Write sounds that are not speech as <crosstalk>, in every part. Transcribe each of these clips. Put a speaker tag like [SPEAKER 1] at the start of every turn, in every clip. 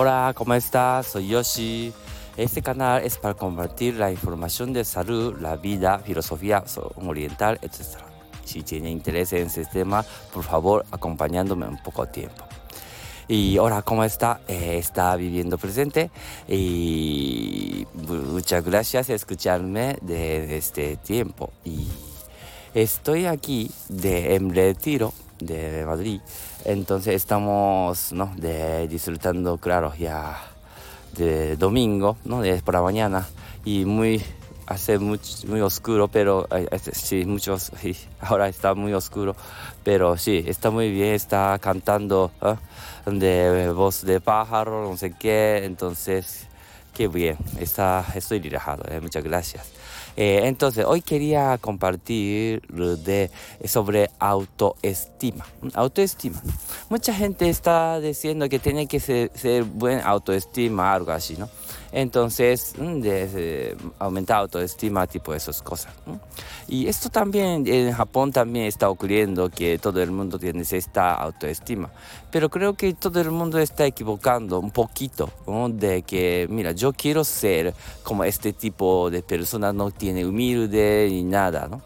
[SPEAKER 1] Hola, ¿cómo estás? Soy Yoshi. Este canal es para compartir la información de salud, la vida, filosofía oriental, etc. Si tiene interés en este tema, por favor, acompañándome un poco tiempo. Y hola, ¿cómo está? Eh, está viviendo presente y muchas gracias por escucharme de este tiempo. Estoy aquí de, en retiro de Madrid, entonces estamos ¿no? de, disfrutando, claro, ya de domingo, ¿no? de por la mañana y muy hace muy, muy oscuro, pero sí, muchos, <laughs> ahora está muy oscuro, pero sí, está muy bien, está cantando ¿eh? de voz de pájaro, no sé qué, entonces, qué bien, está, estoy relajado, ¿eh? muchas gracias. Eh, entonces, hoy quería compartir de, sobre autoestima. Autoestima. Mucha gente está diciendo que tiene que ser, ser buen autoestima, algo así, ¿no? Entonces, mm, de, aumentar autoestima, tipo esas cosas. Y esto también en Japón también está ocurriendo que todo el mundo tiene esta autoestima. Pero creo que todo el mundo está equivocando un poquito de que, mira, yo quiero ser como este tipo de persona, no tiene humilde ni nada, ¿no?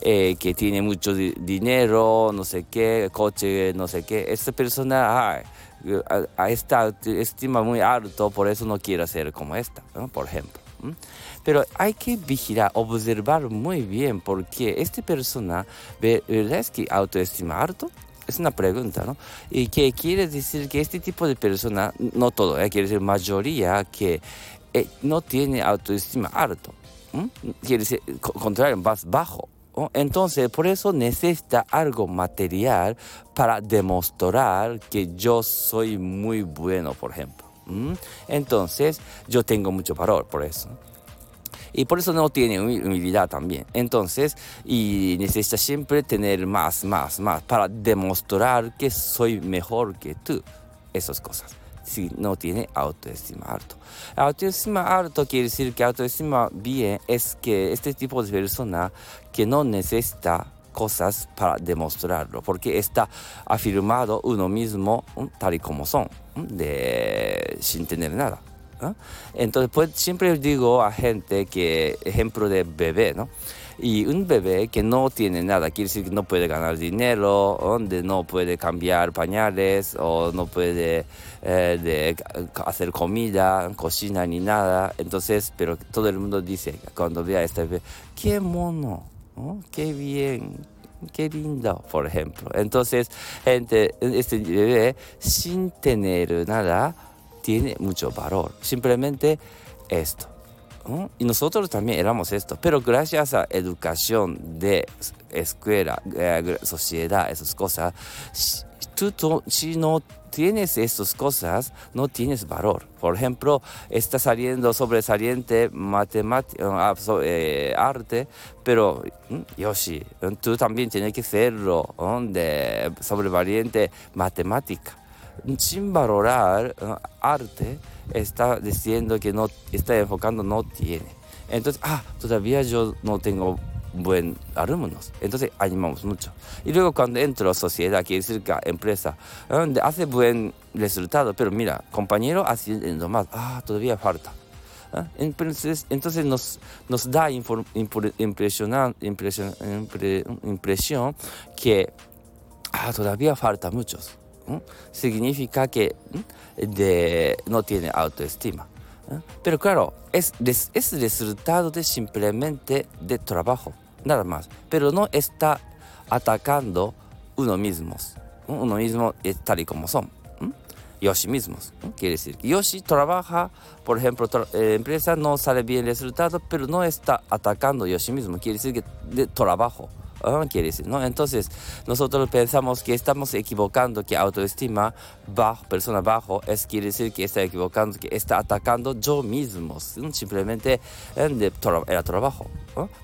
[SPEAKER 1] Eh, que tiene mucho dinero, no sé qué, coche, no sé qué. Esta persona, ay, a, esta estima muy alto, por eso no quiero ser como esta, por ejemplo. Pero hay que vigilar, observar muy bien, porque esta persona, ¿verdad es que autoestima alto? Es una pregunta, ¿no? Y que quiere decir que este tipo de persona, no todo, ¿eh? quiere decir mayoría que eh, no tiene autoestima alto. Quiere decir, contrario, más bajo. Entonces, por eso necesita algo material para demostrar que yo soy muy bueno, por ejemplo. Entonces, yo tengo mucho valor por eso. Y por eso no tiene humildad también. Entonces, y necesita siempre tener más, más, más para demostrar que soy mejor que tú. Esas cosas no tiene autoestima alto. Autoestima alto quiere decir que autoestima bien es que este tipo de persona que no necesita cosas para demostrarlo, porque está afirmado uno mismo tal y como son, de, sin tener nada. Entonces, pues, siempre digo a gente que, ejemplo de bebé, ¿no? Y un bebé que no tiene nada, quiere decir que no puede ganar dinero, donde no puede cambiar pañales o no puede eh, hacer comida, cocina ni nada. Entonces, pero todo el mundo dice cuando ve a este bebé, qué mono, qué bien, qué lindo, por ejemplo. Entonces, este bebé sin tener nada tiene mucho valor. Simplemente esto. Y nosotros también éramos esto, pero gracias a educación de escuela, eh, sociedad, esas cosas, tú, si no tienes estas cosas, no tienes valor. Por ejemplo, está saliendo sobresaliente matemática, ah, eh, arte, pero Yoshi, tú también tienes que serlo de sobresaliente matemática. Sin valorar arte, está diciendo que no está enfocando, no tiene. Entonces, ah, todavía yo no tengo buen alumnos. Entonces animamos mucho. Y luego cuando entro a sociedad, quiere decir que empresa, donde hace buen resultado, pero mira, compañero haciendo más, ah, todavía falta. ¿Ah? Entonces, entonces nos, nos da impresión, impresión que ah, todavía falta muchos. Significa que de, no tiene autoestima. Pero claro, es, es resultado de simplemente de trabajo, nada más. Pero no está atacando uno mismo, uno mismo es tal y como son. Yoshi mismos. Quiere decir que Yoshi trabaja, por ejemplo, eh, empresa no sale bien el resultado, pero no está atacando Yoshi mismo. Quiere decir que de trabajo quiere decir, ¿no? Entonces, nosotros pensamos que estamos equivocando, que autoestima bajo, persona bajo, es quiere decir que está equivocando, que está atacando yo mismo, simplemente en el trabajo.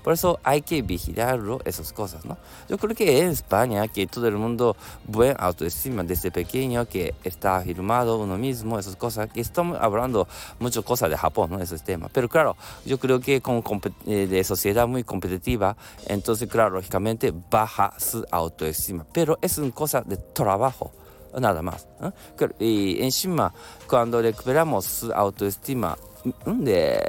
[SPEAKER 1] Por eso hay que vigilarlo, esas cosas, ¿no? Yo creo que en España, que todo el mundo buen autoestima desde pequeño, que está afirmado uno mismo, esas cosas, que estamos hablando muchas cosas de Japón, ¿no? Esos temas. Pero claro, yo creo que con eh, de sociedad muy competitiva, entonces, claro, lógicamente baja su autoestima. Pero es una cosa de trabajo. nada más. Y encima, cuando recuperamos su autoestima de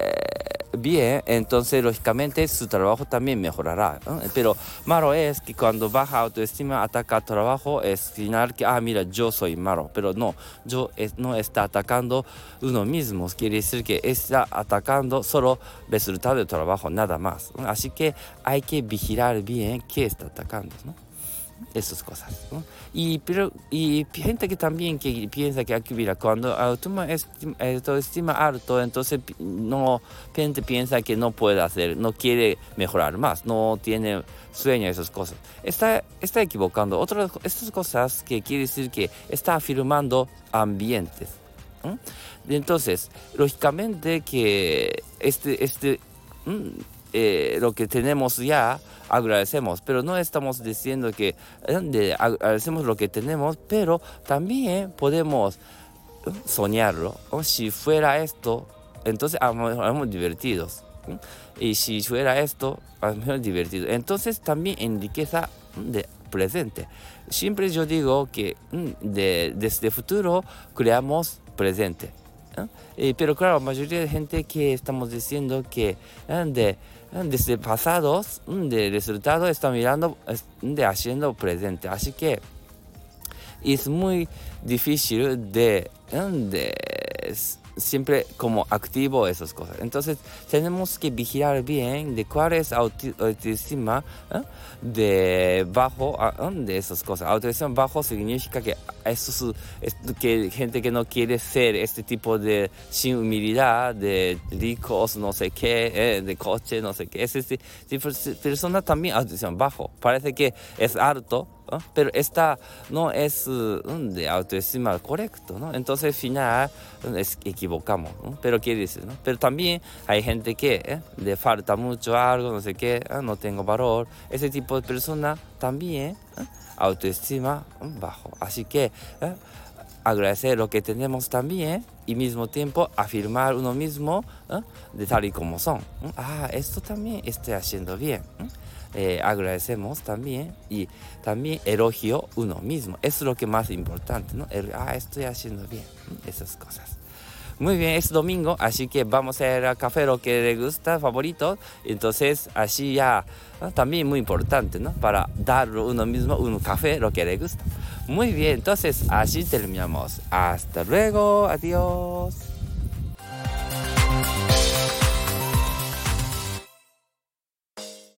[SPEAKER 1] bien, entonces lógicamente su trabajo también mejorará. Pero malo es que cuando baja autoestima ataca trabajo, es final que, ah, mira, yo soy malo. Pero no, yo no está atacando uno mismo. Quiere decir que está atacando solo resultado del trabajo, nada más. Así que hay que vigilar bien qué está atacando. Esas cosas. Y, pero, y gente que también que piensa que aquí, mira, cuando autoestima, alto, entonces no, gente piensa que no puede hacer, no quiere mejorar más, no tiene sueño, esas cosas. Está, está equivocando. Otras, estas cosas que quiere decir que está afirmando ambientes. Entonces, lógicamente que este, este, eh, lo que tenemos ya, agradecemos, pero no estamos diciendo que eh, agradecemos lo que tenemos, pero también podemos soñarlo. O si fuera esto, entonces somos divertidos. Y si fuera esto, somos divertidos. Entonces también en riqueza de presente. Siempre yo digo que de, desde futuro creamos presente. Eh, pero claro, la mayoría de gente que estamos diciendo que de desde pasados de resultado está mirando de haciendo presente. Así que es muy difícil de, de siempre como activo esas cosas. Entonces tenemos que vigilar bien de cuál es autoestima ¿eh? de bajo ¿eh? de esas cosas. Autoestima bajo significa que eso es, que gente que no quiere ser este tipo de sin humildad, de ricos, no sé qué, ¿eh? de coche, no sé qué. Tipo de persona también autoestima bajo. Parece que es alto pero esta no es mm, de autoestima correcto. Entonces al final es, equivocamos, Pero quiere decir, ¿no? Pero también hay gente que ¿eh? le falta mucho algo, no sé qué, ¿eh? no tengo valor. Ese tipo de persona también ¿eh? autoestima bajo. Así que agradecer lo que tenemos también y mismo tiempo afirmar uno mismo de tal y como son. Ah, esto también estoy haciendo bien. Eh, agradecemos también y también elogio uno mismo. Es lo que más importante, ¿no? ah, estoy haciendo bien, esas cosas. Muy bien, es domingo, así que vamos a ir al café lo que le gusta, favorito. Entonces, así ya, también muy importante, ¿no? Para dar uno mismo un café lo que le gusta. Muy bien, entonces así terminamos. Hasta luego, adiós.